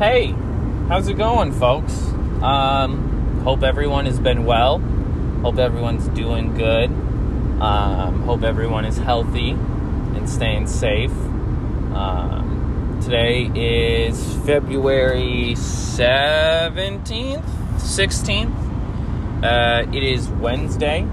Hey, how's it going, folks? Um, hope everyone has been well. Hope everyone's doing good. Um, hope everyone is healthy and staying safe. Um, today is February 17th, 16th. Uh, it is Wednesday,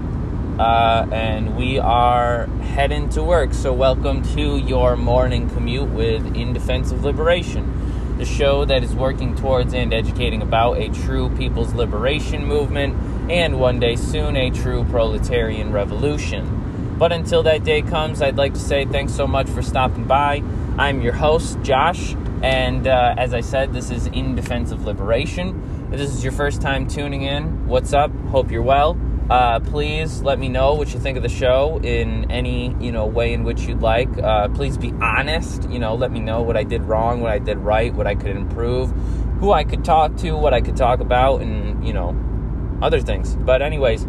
uh, and we are heading to work. So, welcome to your morning commute with In Defense of Liberation the show that is working towards and educating about a true people's liberation movement and one day soon a true proletarian revolution. But until that day comes, I'd like to say thanks so much for stopping by. I'm your host, Josh, and uh, as I said, this is In Defense of Liberation. If this is your first time tuning in, what's up? Hope you're well. Uh, please let me know what you think of the show in any you know way in which you'd like. Uh, please be honest. You know, let me know what I did wrong, what I did right, what I could improve, who I could talk to, what I could talk about, and you know, other things. But anyways,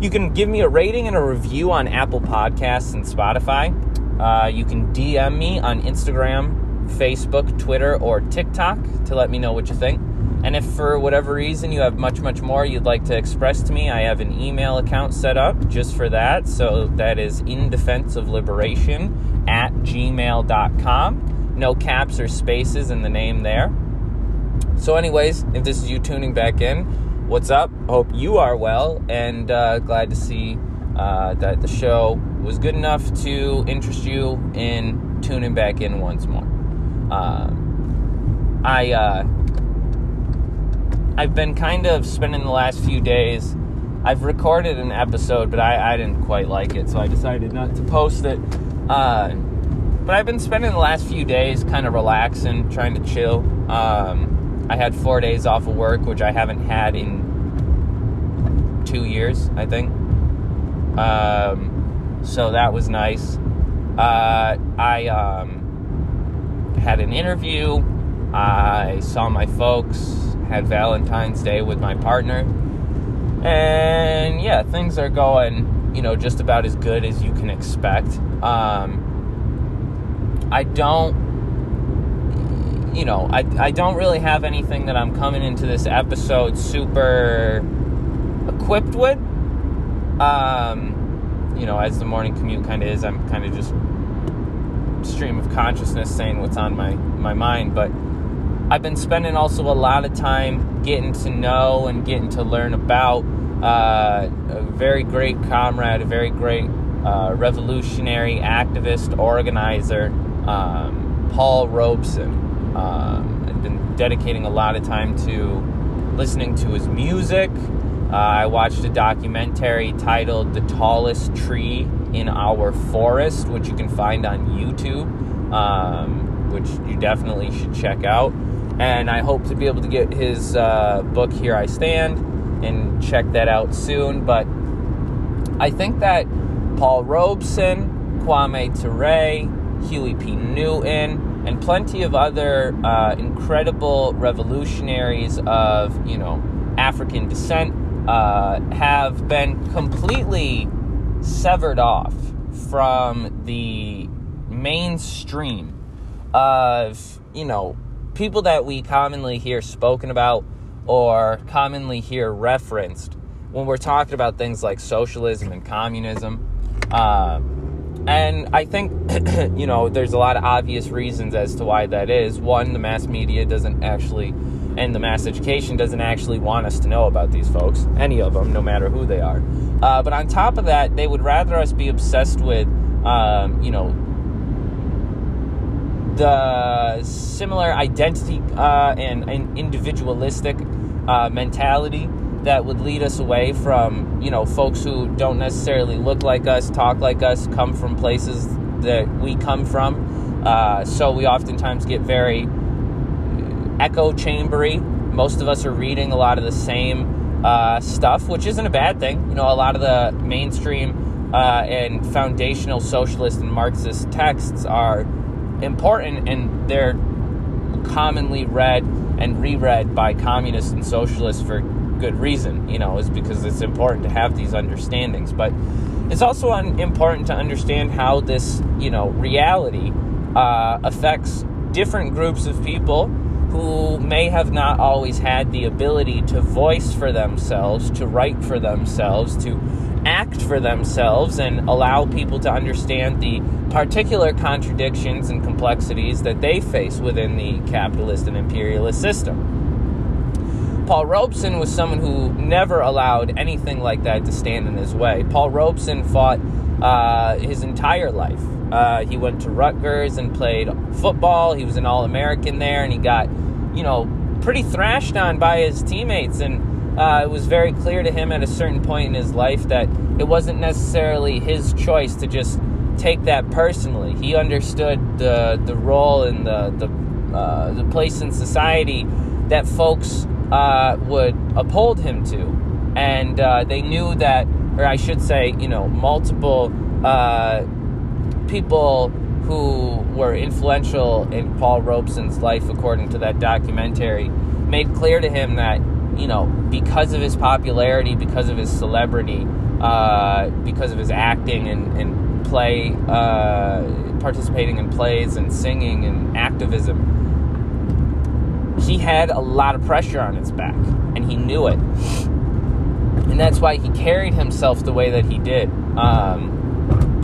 you can give me a rating and a review on Apple Podcasts and Spotify. Uh, you can DM me on Instagram, Facebook, Twitter, or TikTok to let me know what you think. And if for whatever reason you have much, much more you'd like to express to me, I have an email account set up just for that. So that is in defense of liberation at gmail.com. No caps or spaces in the name there. So, anyways, if this is you tuning back in, what's up? Hope you are well and uh, glad to see uh, that the show was good enough to interest you in tuning back in once more. Uh, I uh, I've been kind of spending the last few days. I've recorded an episode, but I, I didn't quite like it, so I decided not to post it. Uh, but I've been spending the last few days kind of relaxing, trying to chill. Um, I had four days off of work, which I haven't had in two years, I think. Um, so that was nice. Uh, I um, had an interview. I saw my folks had Valentine's Day with my partner. And yeah, things are going, you know, just about as good as you can expect. Um, I don't, you know, I, I don't really have anything that I'm coming into this episode super equipped with. Um, you know, as the morning commute kind of is, I'm kind of just stream of consciousness saying what's on my, my mind. But I've been spending also a lot of time getting to know and getting to learn about uh, a very great comrade, a very great uh, revolutionary activist, organizer, um, Paul Robeson. Um, I've been dedicating a lot of time to listening to his music. Uh, I watched a documentary titled The Tallest Tree in Our Forest, which you can find on YouTube, um, which you definitely should check out and I hope to be able to get his uh, book Here I Stand and check that out soon. But I think that Paul Robeson, Kwame Ture, Huey P. Newton, and plenty of other uh, incredible revolutionaries of you know African descent uh, have been completely severed off from the mainstream of you know people that we commonly hear spoken about or commonly hear referenced when we're talking about things like socialism and communism. Um, and I think, you know, there's a lot of obvious reasons as to why that is. One, the mass media doesn't actually, and the mass education doesn't actually want us to know about these folks, any of them, no matter who they are. Uh, but on top of that, they would rather us be obsessed with, um, you know, the similar identity uh, and, and, individualistic uh, mentality that would lead us away from you know folks who don't necessarily look like us, talk like us, come from places that we come from. Uh, so we oftentimes get very echo chambery. Most of us are reading a lot of the same uh, stuff, which isn't a bad thing. You know, a lot of the mainstream uh, and foundational socialist and Marxist texts are important and they're commonly read and reread by communists and socialists for good reason, you know, is because it's important to have these understandings. But it's also un- important to understand how this, you know, reality uh, affects different groups of people who may have not always had the ability to voice for themselves, to write for themselves, to act for themselves, and allow people to understand the particular contradictions and complexities that they face within the capitalist and imperialist system. Paul Robeson was someone who never allowed anything like that to stand in his way. Paul Robeson fought uh, his entire life. Uh, he went to Rutgers and played football. He was an All American there, and he got, you know, pretty thrashed on by his teammates. And uh, it was very clear to him at a certain point in his life that it wasn't necessarily his choice to just take that personally. He understood the the role and the the uh, the place in society that folks uh, would uphold him to. And uh, they knew that, or I should say, you know, multiple uh, people who were influential in Paul Robeson's life, according to that documentary, made clear to him that, you know, because of his popularity, because of his celebrity, uh, because of his acting and, and play, uh, participating in plays and singing and activism, he had a lot of pressure on his back, and he knew it. And that's why he carried himself the way that he did. Um,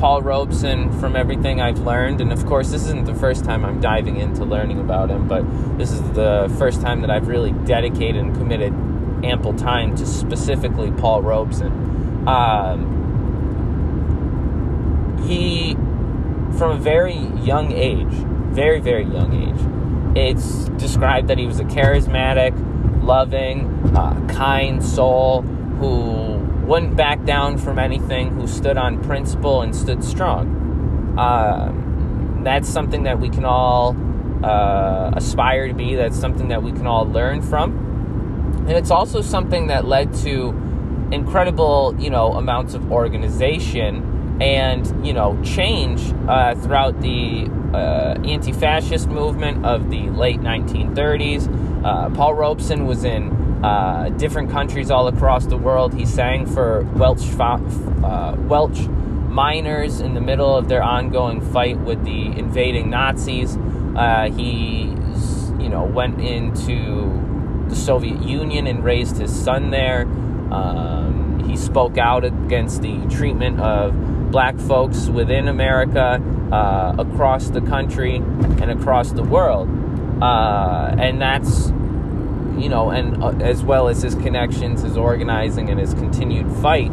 Paul Robeson, from everything I've learned, and of course, this isn't the first time I'm diving into learning about him, but this is the first time that I've really dedicated and committed ample time to specifically Paul Robeson. Um, he, from a very young age, very, very young age, it's described that he was a charismatic, loving, uh, kind soul who wouldn't back down from anything, who stood on principle and stood strong. Uh, that's something that we can all uh, aspire to be. That's something that we can all learn from. And it's also something that led to incredible, you know, amounts of organization and, you know, change uh, throughout the uh, anti fascist movement of the late 1930s. Uh, Paul Robeson was in uh, different countries all across the world. He sang for Welsh, uh, Welsh miners in the middle of their ongoing fight with the invading Nazis. Uh, he, you know, went into the Soviet Union and raised his son there. Um, he spoke out against the treatment of black folks within America, uh, across the country, and across the world. Uh, and that's, you know, and uh, as well as his connections, his organizing, and his continued fight,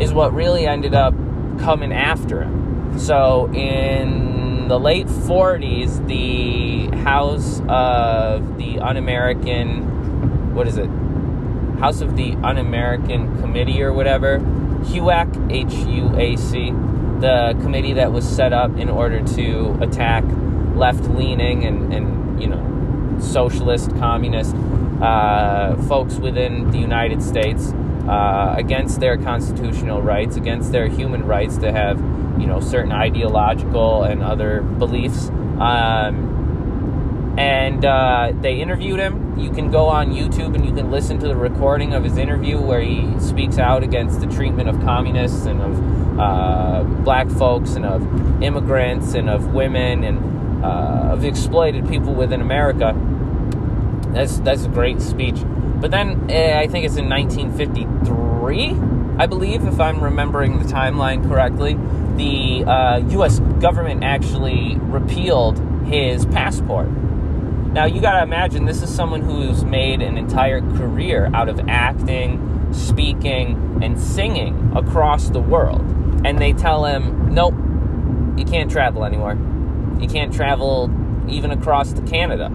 is what really ended up coming after him. So in the late 40s, the House of the Un American, what is it? House of the Un American Committee or whatever HUAC, H U A C, the committee that was set up in order to attack left leaning and, and, you know, socialist, communist uh, folks within the United States uh, against their constitutional rights, against their human rights to have, you know, certain ideological and other beliefs. Um, and uh, they interviewed him. You can go on YouTube and you can listen to the recording of his interview where he speaks out against the treatment of communists and of uh, black folks and of immigrants and of women and uh, of exploited people within America. That's that's a great speech. But then uh, I think it's in 1953, I believe, if I'm remembering the timeline correctly. The U.S. Uh, government actually repealed his passport now, you got to imagine this is someone who's made an entire career out of acting, speaking, and singing across the world. And they tell him, nope, you can't travel anymore. You can't travel even across to Canada.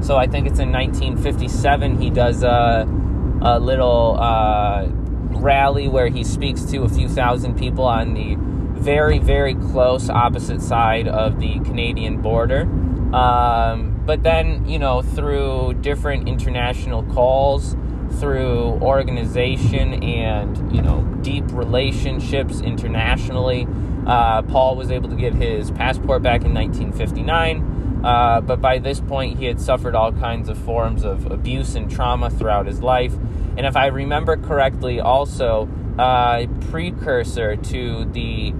So I think it's in 1957 he does a, a little uh, rally where he speaks to a few thousand people on the very, very close opposite side of the Canadian border. Um, but then, you know, through different international calls, through organization and, you know, deep relationships internationally, uh, Paul was able to get his passport back in 1959. Uh, but by this point, he had suffered all kinds of forms of abuse and trauma throughout his life. And if I remember correctly, also uh, a precursor to the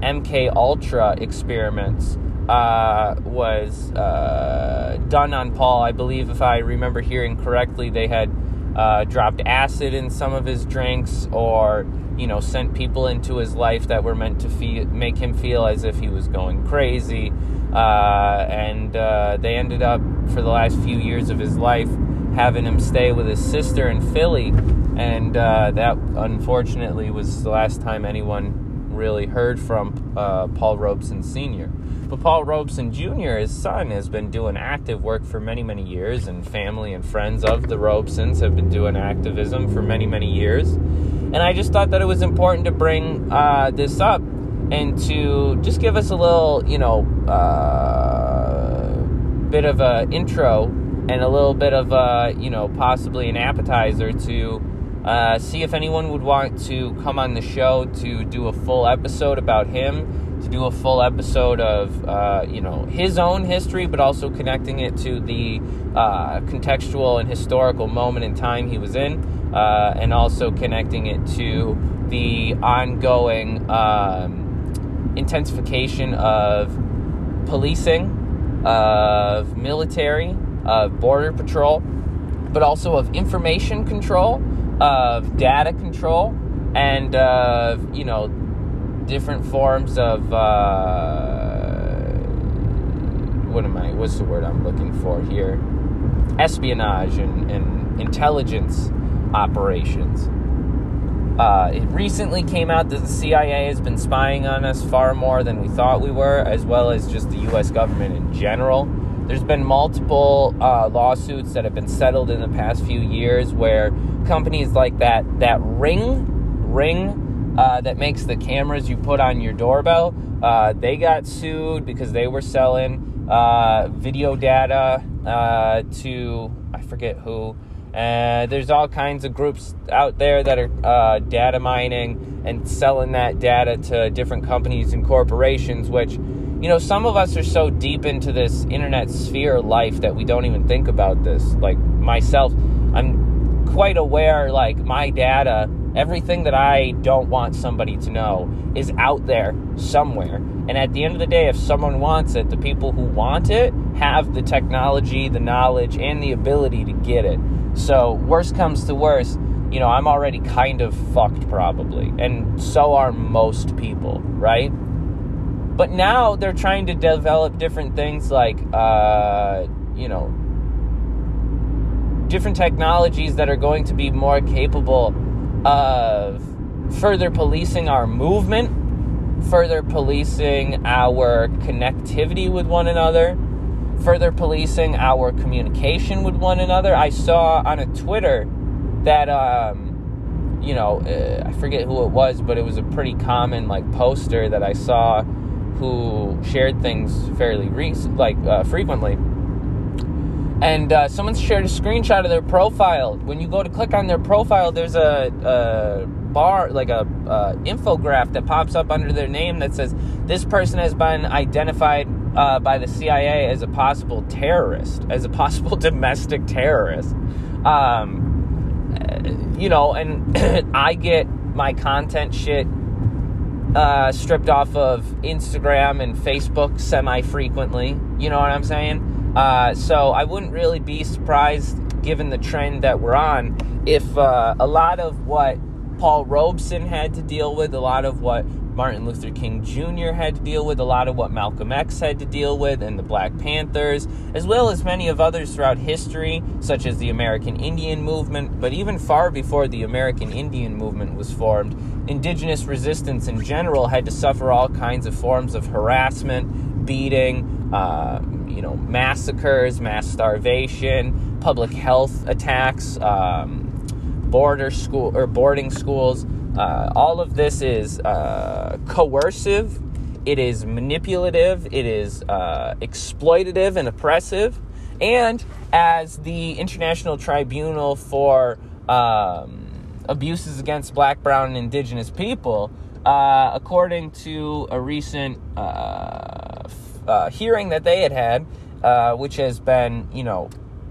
MK Ultra experiments uh, was uh, done on Paul. I believe, if I remember hearing correctly, they had uh, dropped acid in some of his drinks or you know sent people into his life that were meant to feel, make him feel as if he was going crazy uh, and uh, they ended up for the last few years of his life having him stay with his sister in philly and uh, that unfortunately was the last time anyone really heard from uh, paul robeson sr but Paul Robeson Jr., his son, has been doing active work for many, many years, and family and friends of the Robesons have been doing activism for many, many years. And I just thought that it was important to bring uh, this up and to just give us a little, you know, uh, bit of an intro and a little bit of, a, you know, possibly an appetizer to uh, see if anyone would want to come on the show to do a full episode about him to do a full episode of uh, you know his own history, but also connecting it to the uh, contextual and historical moment in time he was in, uh, and also connecting it to the ongoing um, intensification of policing, of military, of border patrol, but also of information control, of data control, and of you know different forms of uh, what am I? What's the word I'm looking for here? Espionage and, and intelligence operations. Uh, it recently came out that the CIA has been spying on us far more than we thought we were, as well as just the U.S. government in general. There's been multiple uh, lawsuits that have been settled in the past few years where companies like that that Ring Ring uh, that makes the cameras you put on your doorbell. Uh, they got sued because they were selling uh, video data uh, to I forget who. And there's all kinds of groups out there that are uh, data mining and selling that data to different companies and corporations, which you know, some of us are so deep into this internet sphere life that we don't even think about this. Like myself, I'm quite aware, like, my data Everything that I don't want somebody to know is out there somewhere. And at the end of the day, if someone wants it, the people who want it have the technology, the knowledge, and the ability to get it. So, worst comes to worst, you know, I'm already kind of fucked probably. And so are most people, right? But now they're trying to develop different things like, uh, you know, different technologies that are going to be more capable of further policing our movement, further policing our connectivity with one another, further policing our communication with one another. I saw on a Twitter that, um, you know, uh, I forget who it was, but it was a pretty common like poster that I saw who shared things fairly re- like uh, frequently and uh, someone shared a screenshot of their profile. When you go to click on their profile, there's a, a bar, like a uh, infograph that pops up under their name that says this person has been identified uh, by the CIA as a possible terrorist, as a possible domestic terrorist. Um, uh, you know, and I get my content shit uh, stripped off of Instagram and Facebook semi frequently. You know what I'm saying? Uh, so I wouldn't really be surprised, given the trend that we're on, if uh, a lot of what Paul Robeson had to deal with, a lot of what Martin Luther King Jr. had to deal with, a lot of what Malcolm X had to deal with, and the Black Panthers, as well as many of others throughout history, such as the American Indian movement. But even far before the American Indian movement was formed, indigenous resistance in general had to suffer all kinds of forms of harassment, beating, uh, you know, massacres, mass starvation, public health attacks, um, border school or boarding schools. Uh, all of this is uh, coercive. It is manipulative. It is uh, exploitative and oppressive. And as the International Tribunal for um, Abuses Against Black, Brown, and Indigenous People, uh, according to a recent uh, uh, hearing that they had had, which has been, you know,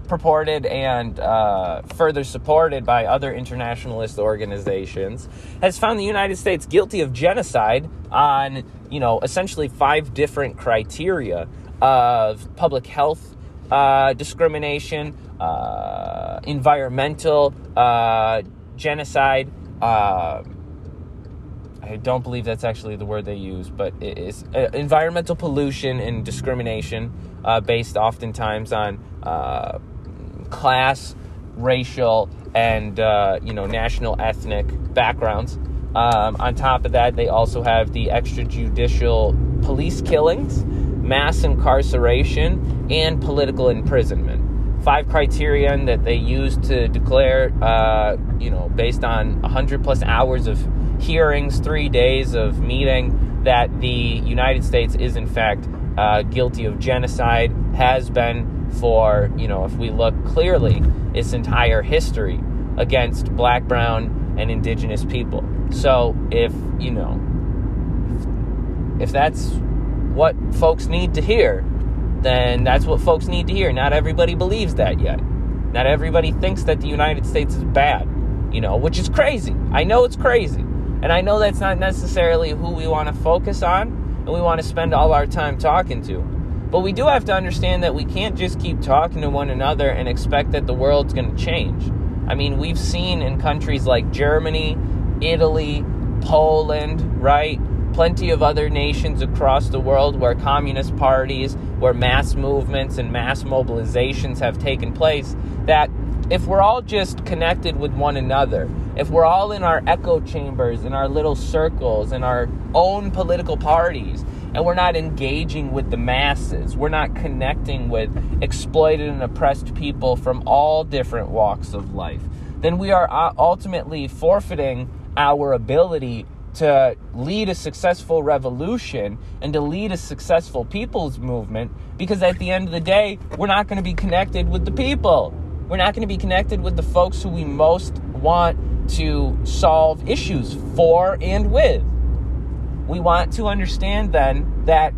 purported and uh, further supported by other internationalist organizations, has found the United States guilty of genocide on, you know, essentially five different criteria of public health uh, discrimination, uh, environmental uh, genocide. Uh, I don't believe that's actually the word they use, but it is uh, environmental pollution and discrimination uh, based oftentimes on uh, class, racial, and uh, you know national ethnic backgrounds. Um, on top of that, they also have the extrajudicial police killings, mass incarceration, and political imprisonment five criterion that they use to declare, uh, you know, based on 100 plus hours of hearings, three days of meeting, that the United States is in fact uh, guilty of genocide, has been for, you know, if we look clearly, its entire history against black, brown, and indigenous people. So if, you know, if that's what folks need to hear, then that's what folks need to hear. Not everybody believes that yet. Not everybody thinks that the United States is bad, you know, which is crazy. I know it's crazy. And I know that's not necessarily who we want to focus on and we want to spend all our time talking to. But we do have to understand that we can't just keep talking to one another and expect that the world's going to change. I mean, we've seen in countries like Germany, Italy, Poland, right? plenty of other nations across the world where communist parties, where mass movements and mass mobilizations have taken place, that if we're all just connected with one another, if we're all in our echo chambers, in our little circles, in our own political parties, and we're not engaging with the masses, we're not connecting with exploited and oppressed people from all different walks of life, then we are uh, ultimately forfeiting our ability to lead a successful revolution and to lead a successful people's movement because at the end of the day, we're not going to be connected with the people. We're not going to be connected with the folks who we most want to solve issues for and with. We want to understand then that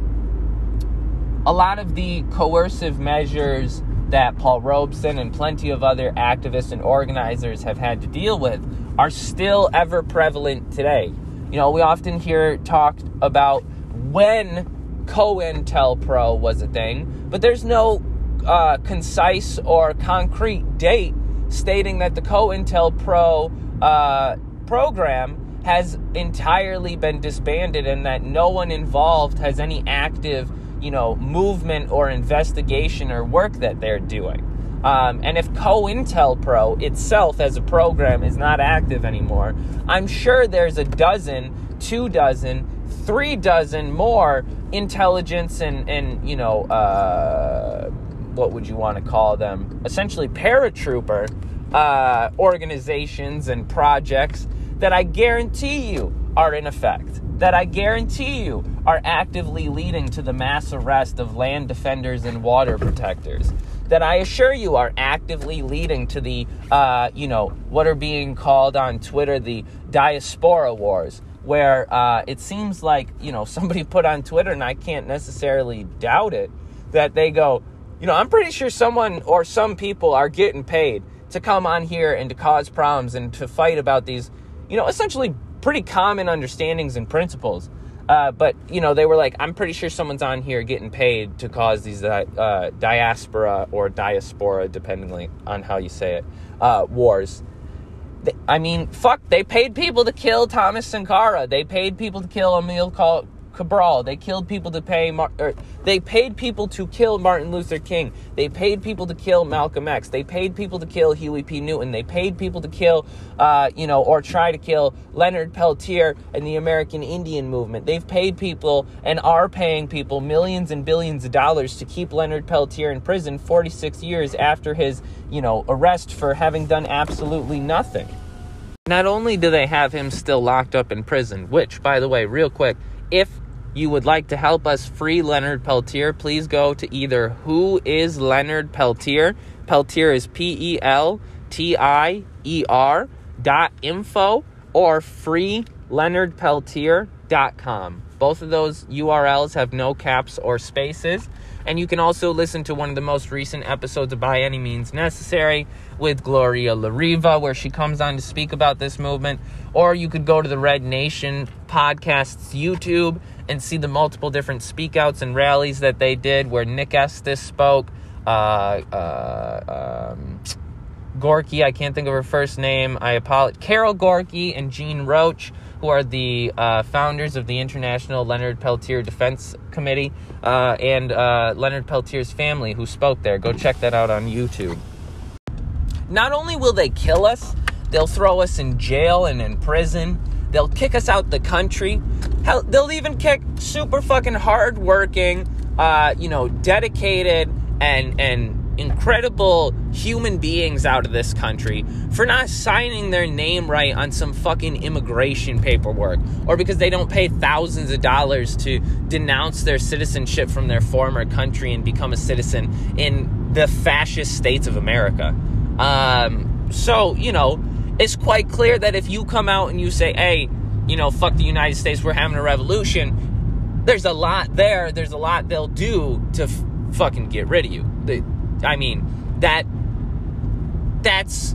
a lot of the coercive measures that Paul Robeson and plenty of other activists and organizers have had to deal with are still ever prevalent today. You know, we often hear talked about when COINTELPRO was a thing, but there's no uh, concise or concrete date stating that the COINTELPRO uh, program has entirely been disbanded and that no one involved has any active, you know, movement or investigation or work that they're doing. Um, and if COINTELPRO itself as a program is not active anymore, I'm sure there's a dozen, two dozen, three dozen more intelligence and, and you know, uh, what would you want to call them? Essentially, paratrooper uh, organizations and projects that I guarantee you are in effect. That I guarantee you are actively leading to the mass arrest of land defenders and water protectors that I assure you are actively leading to the, uh, you know, what are being called on Twitter the diaspora wars, where uh, it seems like, you know, somebody put on Twitter, and I can't necessarily doubt it, that they go, you know, I'm pretty sure someone or some people are getting paid to come on here and to cause problems and to fight about these, you know, essentially pretty common understandings and principles. Uh, but you know, they were like, I'm pretty sure someone's on here getting paid to cause these uh, uh, diaspora or diaspora, depending on how you say it, uh, wars. I mean, fuck, they paid people to kill Thomas Sankara. They paid people to kill Emil Cabral. They killed people to pay. Mar- they paid people to kill Martin Luther King. They paid people to kill Malcolm X. They paid people to kill Huey P. Newton. They paid people to kill, uh, you know, or try to kill Leonard Peltier and the American Indian movement. They've paid people and are paying people millions and billions of dollars to keep Leonard Peltier in prison 46 years after his, you know, arrest for having done absolutely nothing. Not only do they have him still locked up in prison, which, by the way, real quick, if you would like to help us free Leonard Peltier, please go to either Who is Leonard Peltier? Peltier is P E L T I E R dot info or freeleonardpeltier.com. Both of those URLs have no caps or spaces. And you can also listen to one of the most recent episodes of By Any Means Necessary with Gloria La Riva, where she comes on to speak about this movement. Or you could go to the Red Nation podcast's YouTube and see the multiple different speakouts and rallies that they did where Nick Estes spoke. Uh, uh, um, Gokee, I can't think of her first name. I apologize. Carol Gokee and Jean Roach, who are the uh, founders of the International Leonard Peltier Defense Committee, uh, and uh, Leonard Peltier's family, who spoke there. Go check that out on YouTube. Not only will they kill us, they'll throw us in jail and in prison. They'll kick us out the country. Hell, they'll even kick super fucking hardworking, uh, you know, dedicated and and incredible human beings out of this country for not signing their name right on some fucking immigration paperwork or because they don't pay thousands of dollars to denounce their citizenship from their former country and become a citizen in the fascist states of America. Um, so, you know, it's quite clear that if you come out and you say, hey, you know, fuck the United States, we're having a revolution, there's a lot there. There's a lot they'll do to f- fucking get rid of you. I mean, that that's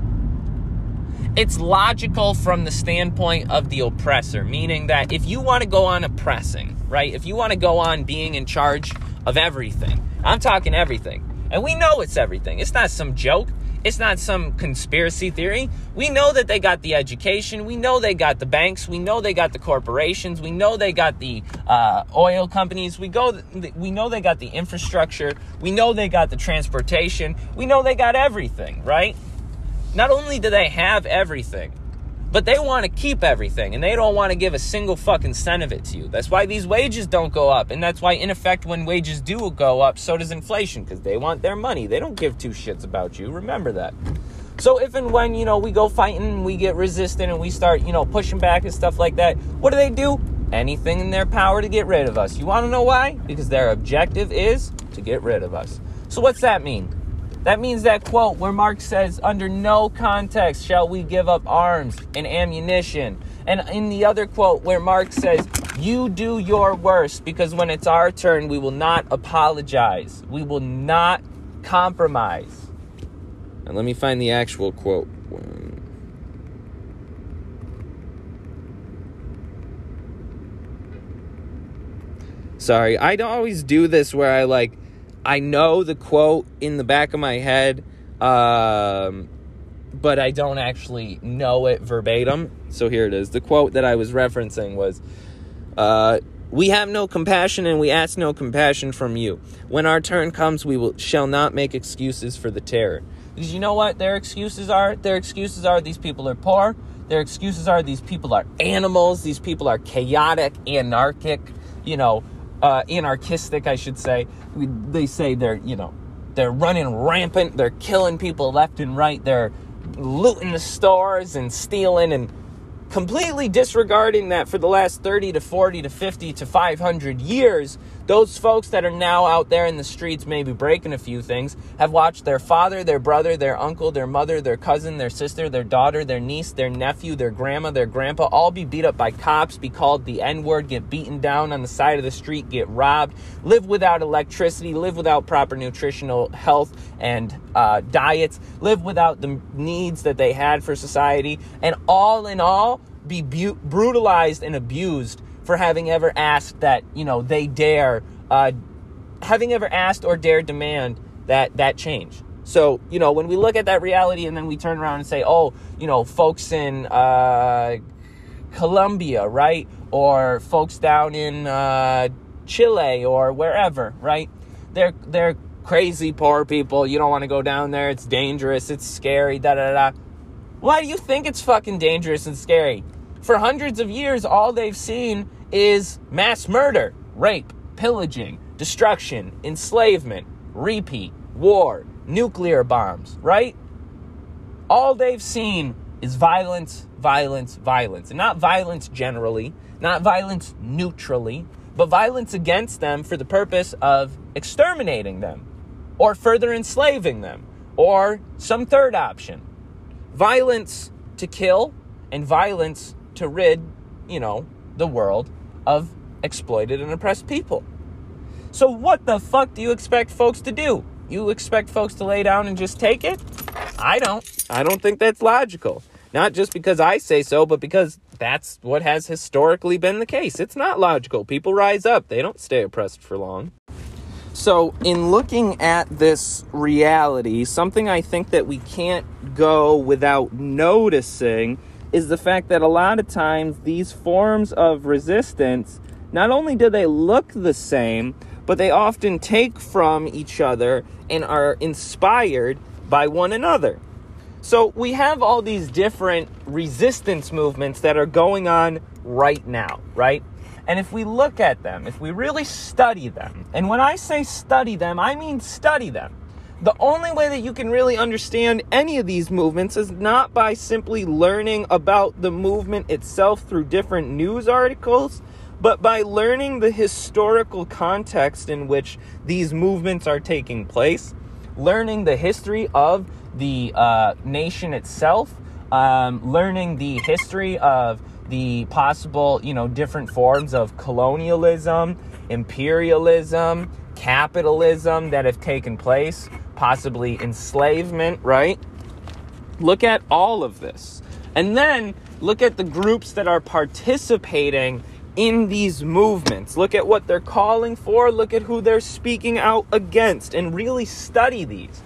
it's logical from the standpoint of the oppressor, meaning that if you want to go on oppressing, right? If you want to go on being in charge of everything, I'm talking everything. And we know it's everything. It's not some joke. It's not some conspiracy theory. We know that they got the education. We know they got the banks. We know they got the corporations. We know they got the uh, oil companies. We go. We know they got the infrastructure. We know they got the transportation. We know they got everything. Right? Not only do they have everything, but they want to keep everything and they don't want to give a single fucking cent of it to you. That's why these wages don't go up. And that's why, in effect, when wages do go up, so does inflation because they want their money. They don't give two shits about you. Remember that. So if and when, you know, we go fighting, we get resistant and we start, you know, pushing back and stuff like that, what do they do? Anything in their power to get rid of us. You want to know why? Because their objective is to get rid of us. So what's that mean? That means that quote where Marx says, Under no context shall we give up arms and ammunition. And in the other quote where Marx says, You do your worst because when it's our turn, we will not apologize. We will not compromise. And let me find the actual quote. Sorry, I don't always do this where I like I know the quote in the back of my head, um, but I don't actually know it verbatim. So here it is. The quote that I was referencing was uh, We have no compassion and we ask no compassion from you. When our turn comes, we will, shall not make excuses for the terror. Because you know what their excuses are? Their excuses are these people are poor. Their excuses are these people are animals. These people are chaotic, anarchic, you know, uh, anarchistic, I should say. They say they're, you know, they're running rampant. They're killing people left and right. They're looting the stores and stealing and completely disregarding that for the last 30 to 40 to 50 to 500 years, those folks that are now out there in the streets, maybe breaking a few things, have watched their father, their brother, their uncle, their mother, their cousin, their sister, their daughter, their niece, their nephew, their grandma, their grandpa all be beat up by cops, be called the N word, get beaten down on the side of the street, get robbed, live without electricity, live without proper nutritional health and uh, diets, live without the needs that they had for society, and all in all, be bu- brutalized and abused for having ever asked that you know they dare uh, having ever asked or dared demand that that change. So you know when we look at that reality and then we turn around and say oh you know folks in uh, colombia right? Or folks down in uh, chile or wherever right? They're they're crazy poor people. You don't want to go down there. It's dangerous. It's scary. Da da da. Why do you think it's fucking dangerous and scary for hundreds of years, all they've seen is mass murder, rape, pillaging, destruction, enslavement, repeat, war, nuclear bombs, right? All they've seen is violence, violence, violence. And not violence generally, not violence neutrally, but violence against them for the purpose of exterminating them or further enslaving them or some third option. Violence to kill and violence to rid, you know, the world of exploited and oppressed people. So, what the fuck do you expect folks to do? You expect folks to lay down and just take it? I don't. I don't think that's logical. Not just because I say so, but because that's what has historically been the case. It's not logical. People rise up, they don't stay oppressed for long. So, in looking at this reality, something I think that we can't go without noticing is the fact that a lot of times these forms of resistance, not only do they look the same, but they often take from each other and are inspired by one another. So we have all these different resistance movements that are going on right now, right? And if we look at them, if we really study them, and when I say study them, I mean study them. The only way that you can really understand any of these movements is not by simply learning about the movement itself through different news articles, but by learning the historical context in which these movements are taking place, learning the history of the uh, nation itself, um, learning the history of the possible, you know, different forms of colonialism, imperialism, capitalism that have taken place, possibly enslavement, right? Look at all of this. And then look at the groups that are participating in these movements. Look at what they're calling for, look at who they're speaking out against, and really study these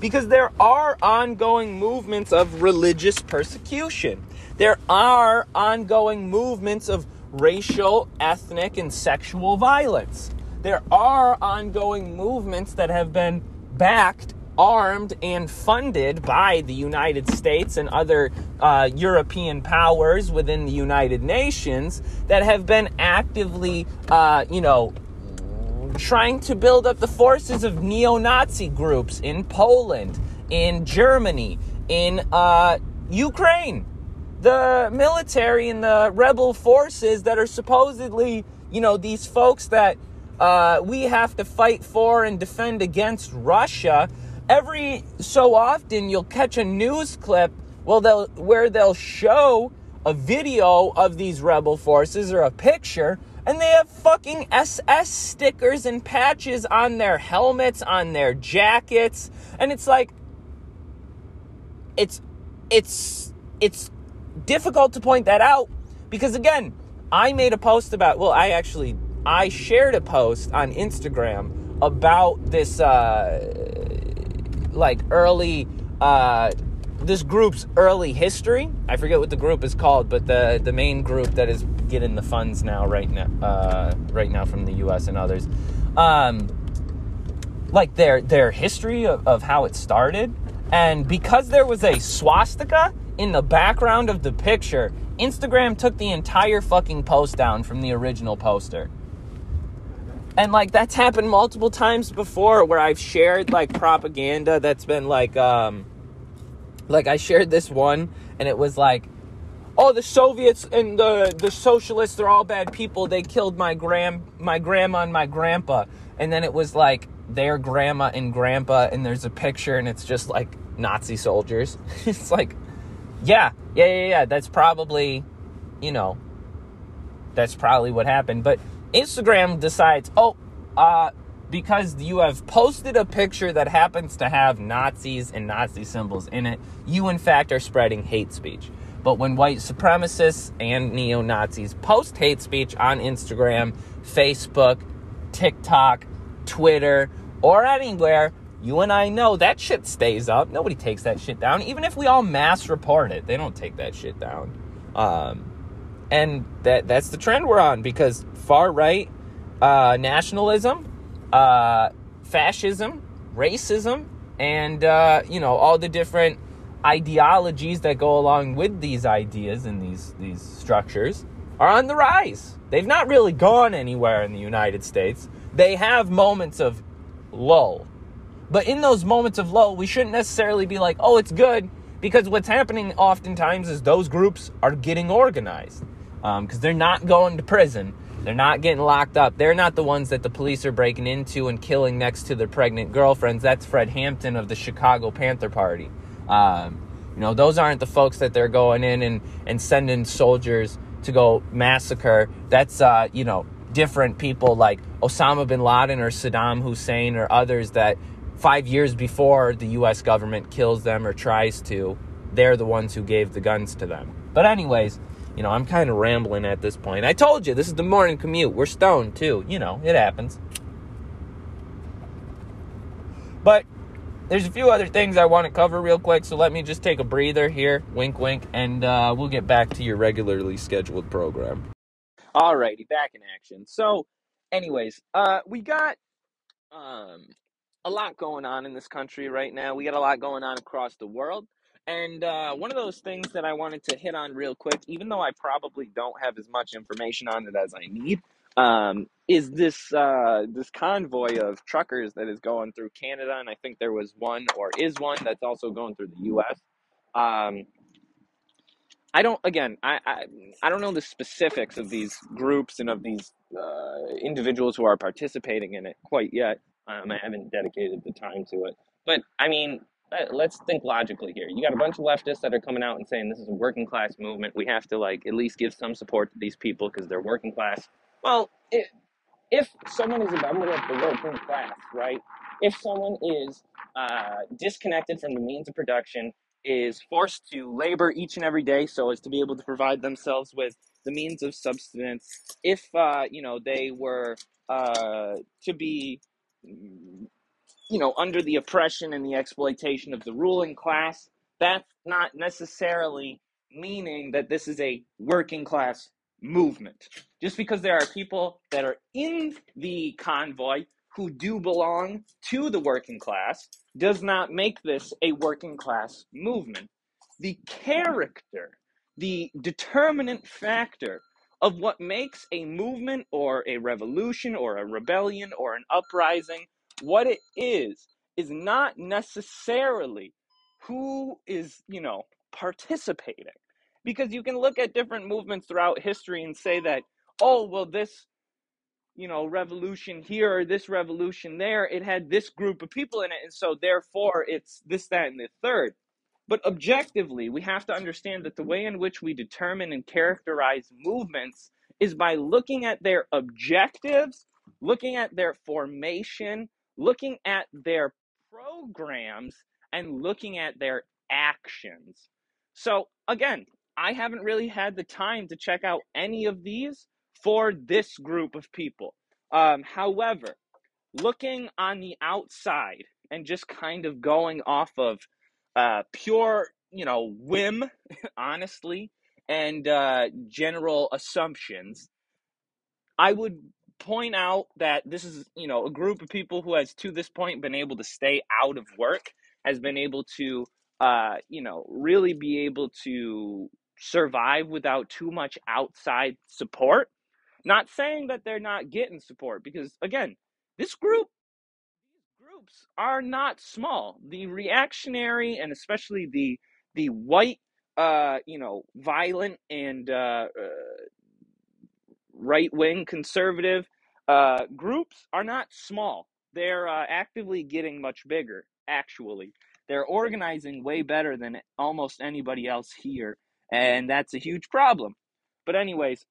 because there are ongoing movements of religious persecution. There are ongoing movements of racial, ethnic, and sexual violence. There are ongoing movements that have been backed, armed, and funded by the United States and other uh, European powers within the United Nations that have been actively, uh, you know, trying to build up the forces of neo Nazi groups in Poland, in Germany, in uh, Ukraine. The military and the rebel forces that are supposedly, you know, these folks that uh, we have to fight for and defend against Russia. Every so often, you'll catch a news clip well, they'll, where they'll show a video of these rebel forces or a picture and they have fucking SS stickers and patches on their helmets, on their jackets. And it's like it's it's it's difficult to point that out because again, I made a post about well, I actually I shared a post on Instagram about this uh like early uh this group's early history. I forget what the group is called, but the the main group that is getting the funds now, right now, uh, right now from the U.S. and others, um, like their their history of, of how it started, and because there was a swastika in the background of the picture, Instagram took the entire fucking post down from the original poster. And like that's happened multiple times before where I've shared like propaganda that's been like um like I shared this one and it was like oh the Soviets and the the socialists they're all bad people. They killed my grand my grandma and my grandpa. And then it was like their grandma and grandpa and there's a picture and it's just like Nazi soldiers. it's like yeah, yeah, yeah, yeah, that's probably you know that's probably what happened. But Instagram decides, "Oh, uh because you have posted a picture that happens to have Nazis and Nazi symbols in it, you in fact are spreading hate speech. But when white supremacists and neo Nazis post hate speech on Instagram, Facebook, TikTok, Twitter, or anywhere, you and I know that shit stays up. Nobody takes that shit down. Even if we all mass report it, they don't take that shit down. Um, and that that's the trend we're on because far right uh, nationalism uh, fascism, racism, and uh, you know all the different ideologies that go along with these ideas and these these structures are on the rise. They've not really gone anywhere in the United States. They have moments of lull. But in those moments of lull, we shouldn't necessarily be like, "Oh, it's good," because what's happening oftentimes is those groups are getting organized because um, they're not going to prison they're not getting locked up. They're not the ones that the police are breaking into and killing next to their pregnant girlfriends. That's Fred Hampton of the Chicago Panther Party. Um, you know, those aren't the folks that they're going in and, and sending soldiers to go massacre. That's, uh, you know, different people like Osama bin Laden or Saddam Hussein or others that five years before the US government kills them or tries to, they're the ones who gave the guns to them. But, anyways, you know, I'm kind of rambling at this point. I told you, this is the morning commute. We're stoned too. You know, it happens. But there's a few other things I want to cover real quick, so let me just take a breather here. Wink, wink, and uh, we'll get back to your regularly scheduled program. Alrighty, back in action. So, anyways, uh, we got um, a lot going on in this country right now. We got a lot going on across the world. And uh, one of those things that I wanted to hit on real quick, even though I probably don't have as much information on it as I need, um, is this uh, this convoy of truckers that is going through Canada, and I think there was one or is one that's also going through the U.S. Um, I don't. Again, I, I I don't know the specifics of these groups and of these uh, individuals who are participating in it quite yet. Um, I haven't dedicated the time to it, but I mean, let's think logically here. You got a bunch of leftists that are coming out and saying this is a working class movement. We have to like at least give some support to these people because they're working class. Well, if, if someone is a member of the working class, right? If someone is uh, disconnected from the means of production, is forced to labor each and every day so as to be able to provide themselves with the means of subsistence, if uh, you know they were uh, to be you know, under the oppression and the exploitation of the ruling class, that's not necessarily meaning that this is a working class movement. Just because there are people that are in the convoy who do belong to the working class does not make this a working class movement. The character, the determinant factor of what makes a movement or a revolution or a rebellion or an uprising what it is is not necessarily who is, you know, participating. Because you can look at different movements throughout history and say that, oh, well, this, you know, revolution here or this revolution there, it had this group of people in it. And so therefore it's this, that, and the third. But objectively, we have to understand that the way in which we determine and characterize movements is by looking at their objectives, looking at their formation, looking at their programs and looking at their actions. So, again, I haven't really had the time to check out any of these for this group of people. Um, however, looking on the outside and just kind of going off of uh, pure, you know, whim, honestly, and uh, general assumptions, I would point out that this is, you know, a group of people who has to this point been able to stay out of work, has been able to, uh, you know, really be able to survive without too much outside support. Not saying that they're not getting support, because again, this group, groups are not small. The reactionary and especially the the white, uh, you know, violent and uh, uh right wing conservative uh, groups are not small. They're uh, actively getting much bigger, actually. They're organizing way better than almost anybody else here, and that's a huge problem. But, anyways,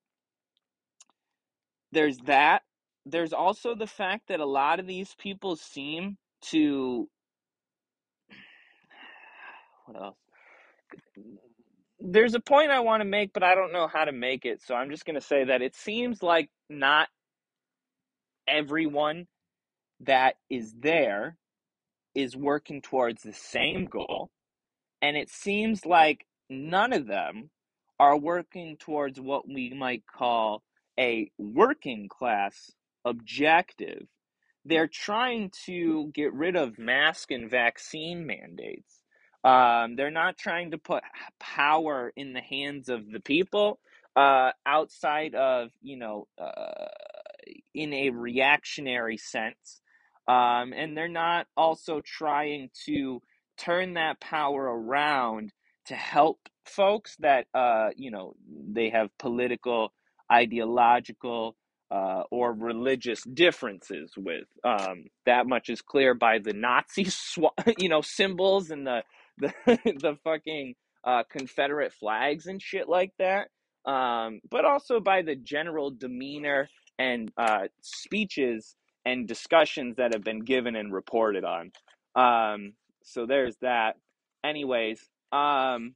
there's that. There's also the fact that a lot of these people seem to. What else? There's a point I want to make, but I don't know how to make it. So I'm just going to say that it seems like not everyone that is there is working towards the same goal. And it seems like none of them are working towards what we might call a working class objective. They're trying to get rid of mask and vaccine mandates. Um, they're not trying to put power in the hands of the people uh, outside of, you know, uh, in a reactionary sense. Um, and they're not also trying to turn that power around to help folks that, uh, you know, they have political, ideological, uh, or religious differences with. Um, that much is clear by the Nazi, sw- you know, symbols and the the the fucking uh, Confederate flags and shit like that. Um, but also by the general demeanor and uh, speeches and discussions that have been given and reported on. Um, so there's that. Anyways, um,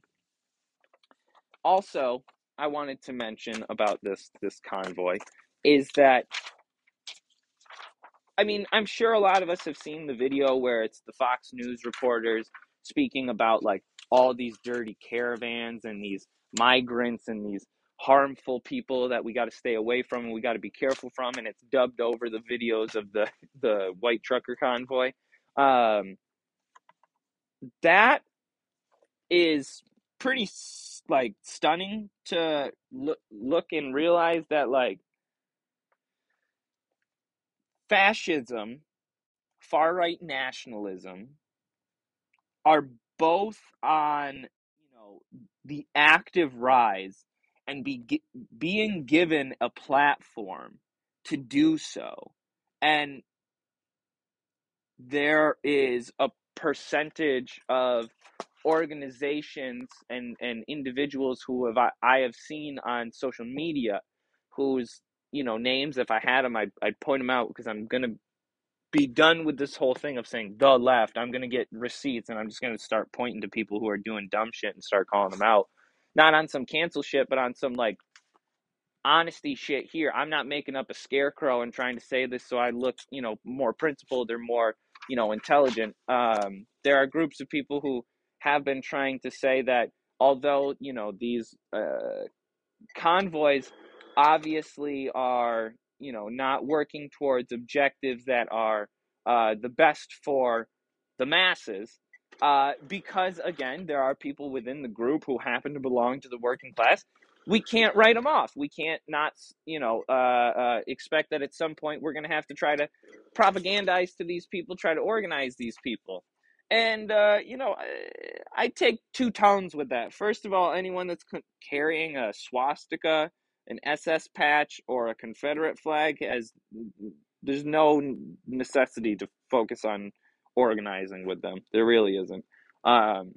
also I wanted to mention about this this convoy is that I mean, I'm sure a lot of us have seen the video where it's the Fox News reporters speaking about like all these dirty caravans and these migrants and these harmful people that we got to stay away from and we got to be careful from and it's dubbed over the videos of the the white trucker convoy. Um that is pretty like stunning to look look and realize that like fascism far right nationalism are both on you know the active rise and be being given a platform to do so. And there is a percentage of organizations and and individuals who have I, I have seen on social media whose you know names if i had them i'd, I'd point them out because i'm gonna be done with this whole thing of saying the left. I'm going to get receipts and I'm just going to start pointing to people who are doing dumb shit and start calling them out. Not on some cancel shit, but on some like honesty shit here. I'm not making up a scarecrow and trying to say this so I look, you know, more principled or more, you know, intelligent. Um, there are groups of people who have been trying to say that although, you know, these uh, convoys obviously are you know not working towards objectives that are uh, the best for the masses uh, because again there are people within the group who happen to belong to the working class we can't write them off. We can't not you know uh, uh expect that at some point we're going to have to try to propagandize to these people try to organize these people. And uh, you know I, I, take two tones with that. First of all anyone that's carrying a swastika an SS patch or a Confederate flag as there's no necessity to focus on organizing with them. There really isn't. Um,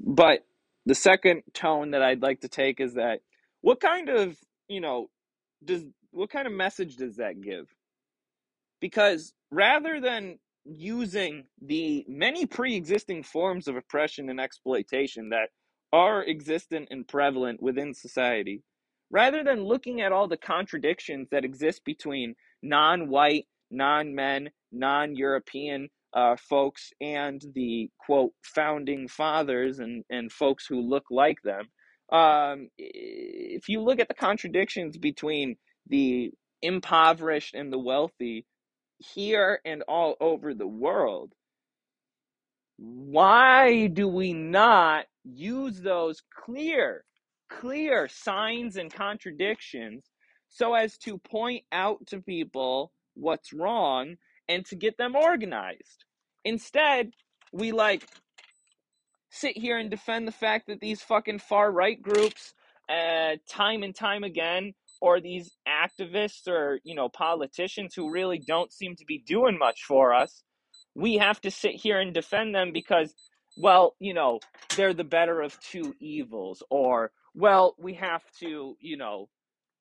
but the second tone that I'd like to take is that what kind of you know does what kind of message does that give? Because rather than using the many pre-existing forms of oppression and exploitation that are existent and prevalent within society, rather than looking at all the contradictions that exist between non white, non men, non European uh, folks and the quote founding fathers and, and folks who look like them. Um, if you look at the contradictions between the impoverished and the wealthy here and all over the world, why do we not use those clear, clear signs and contradictions so as to point out to people what's wrong and to get them organized? Instead, we like sit here and defend the fact that these fucking far right groups, uh, time and time again, or these activists or you know politicians who really don't seem to be doing much for us we have to sit here and defend them because well you know they're the better of two evils or well we have to you know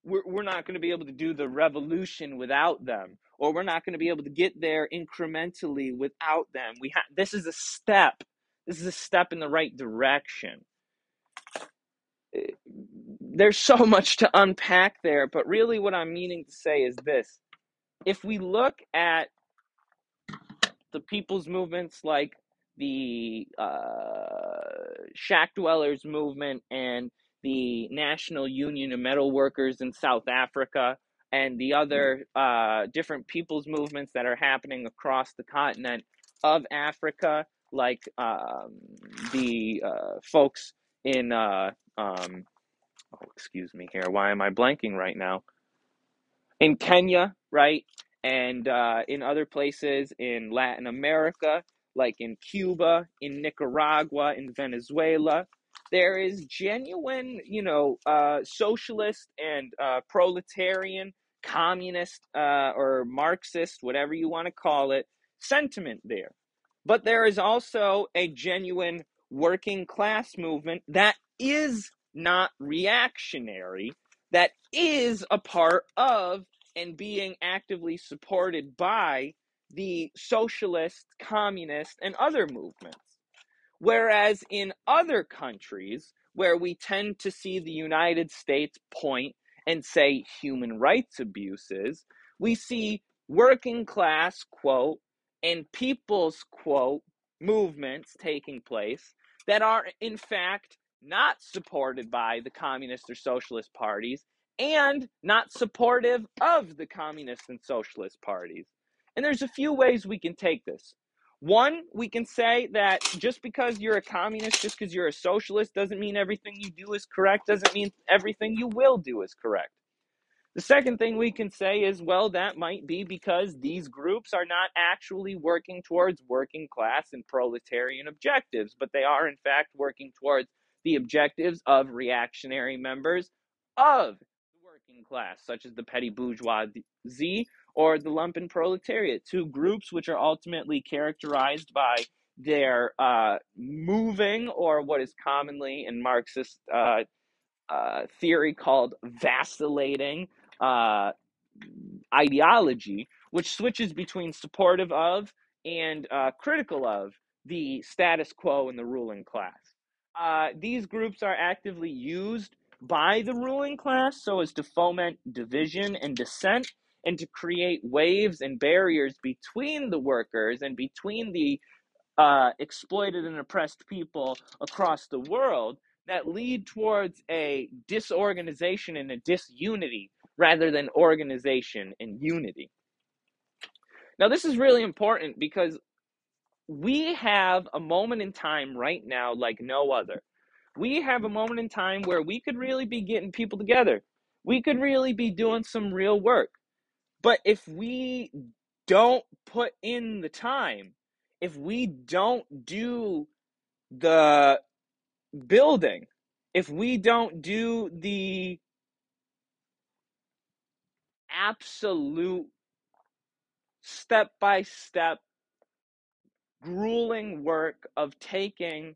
we're, we're not going to be able to do the revolution without them or we're not going to be able to get there incrementally without them. We have this is a step this is a step in the right direction. Eh, there's so much to unpack there but really what i'm meaning to say is this. If we look at the people's movements like the uh, shack dwellers movement and the National Union of Metal Workers in South Africa and the other uh, different people's movements that are happening across the continent of Africa, like um, the uh, folks in, uh, um, oh, excuse me here, why am I blanking right now? In Kenya, right? and uh, in other places in Latin America, like in Cuba, in Nicaragua, in Venezuela, there is genuine, you know, uh, socialist and uh, proletarian, communist, uh, or Marxist, whatever you want to call it, sentiment there. But there is also a genuine working class movement that is not reactionary, that is a part of and being actively supported by the socialist, communist, and other movements. Whereas in other countries where we tend to see the United States point and say human rights abuses, we see working class, quote, and people's, quote, movements taking place that are, in fact, not supported by the communist or socialist parties and not supportive of the communist and socialist parties. And there's a few ways we can take this. One, we can say that just because you're a communist, just because you're a socialist, doesn't mean everything you do is correct, doesn't mean everything you will do is correct. The second thing we can say is, well, that might be because these groups are not actually working towards working class and proletarian objectives, but they are, in fact, working towards the objectives of reactionary members of the working class, such as the petty bourgeoisie or the lumpen proletariat, two groups which are ultimately characterized by their uh, moving, or what is commonly in Marxist uh, uh, theory called vacillating uh, ideology, which switches between supportive of and uh, critical of the status quo and the ruling class. Uh, these groups are actively used by the ruling class so as to foment division and dissent and to create waves and barriers between the workers and between the uh, exploited and oppressed people across the world that lead towards a disorganization and a disunity rather than organization and unity. Now, this is really important because we have a moment in time right now like no other. We have a moment in time where we could really be getting people together. We could really be doing some real work. But if we don't put in the time, if we don't do the building, if we don't do the absolute step by step grueling work of taking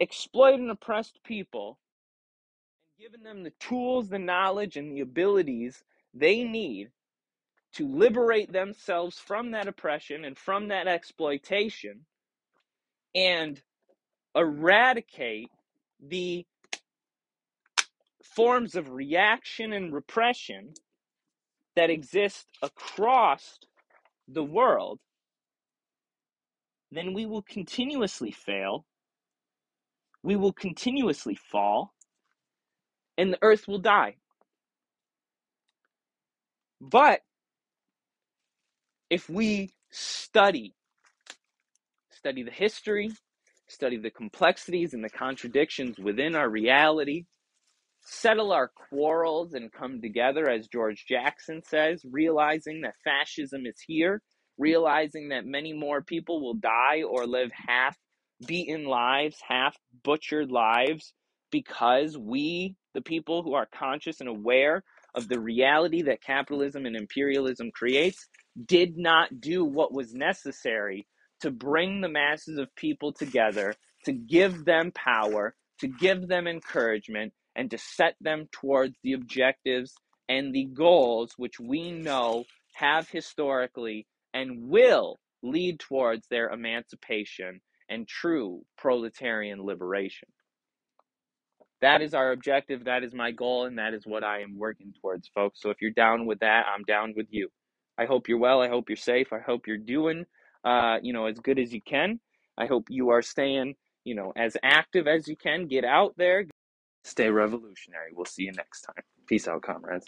exploited and oppressed people and giving them the tools, the knowledge, and the abilities they need to liberate themselves from that oppression and from that exploitation and eradicate the forms of reaction and repression that exist across the world, then we will continuously fail, we will continuously fall, and the earth will die. But if we study, study the history, study the complexities and the contradictions within our reality, settle our quarrels and come together, as George Jackson says, realizing that fascism is here, realizing that many more people will die or live half beaten lives, half butchered lives, because we, the people who are conscious and aware of the reality that capitalism and imperialism creates, did not do what was necessary to bring the masses of people together, to give them power, to give them encouragement, and to set them towards the objectives and the goals which we know have historically and will lead towards their emancipation and true proletarian liberation. That is our objective, that is my goal, and that is what I am working towards, folks. So if you're down with that, I'm down with you. I hope you're well. I hope you're safe. I hope you're doing, uh, you know, as good as you can. I hope you are staying, you know, as active as you can. Get out there, stay revolutionary. We'll see you next time. Peace out, comrades.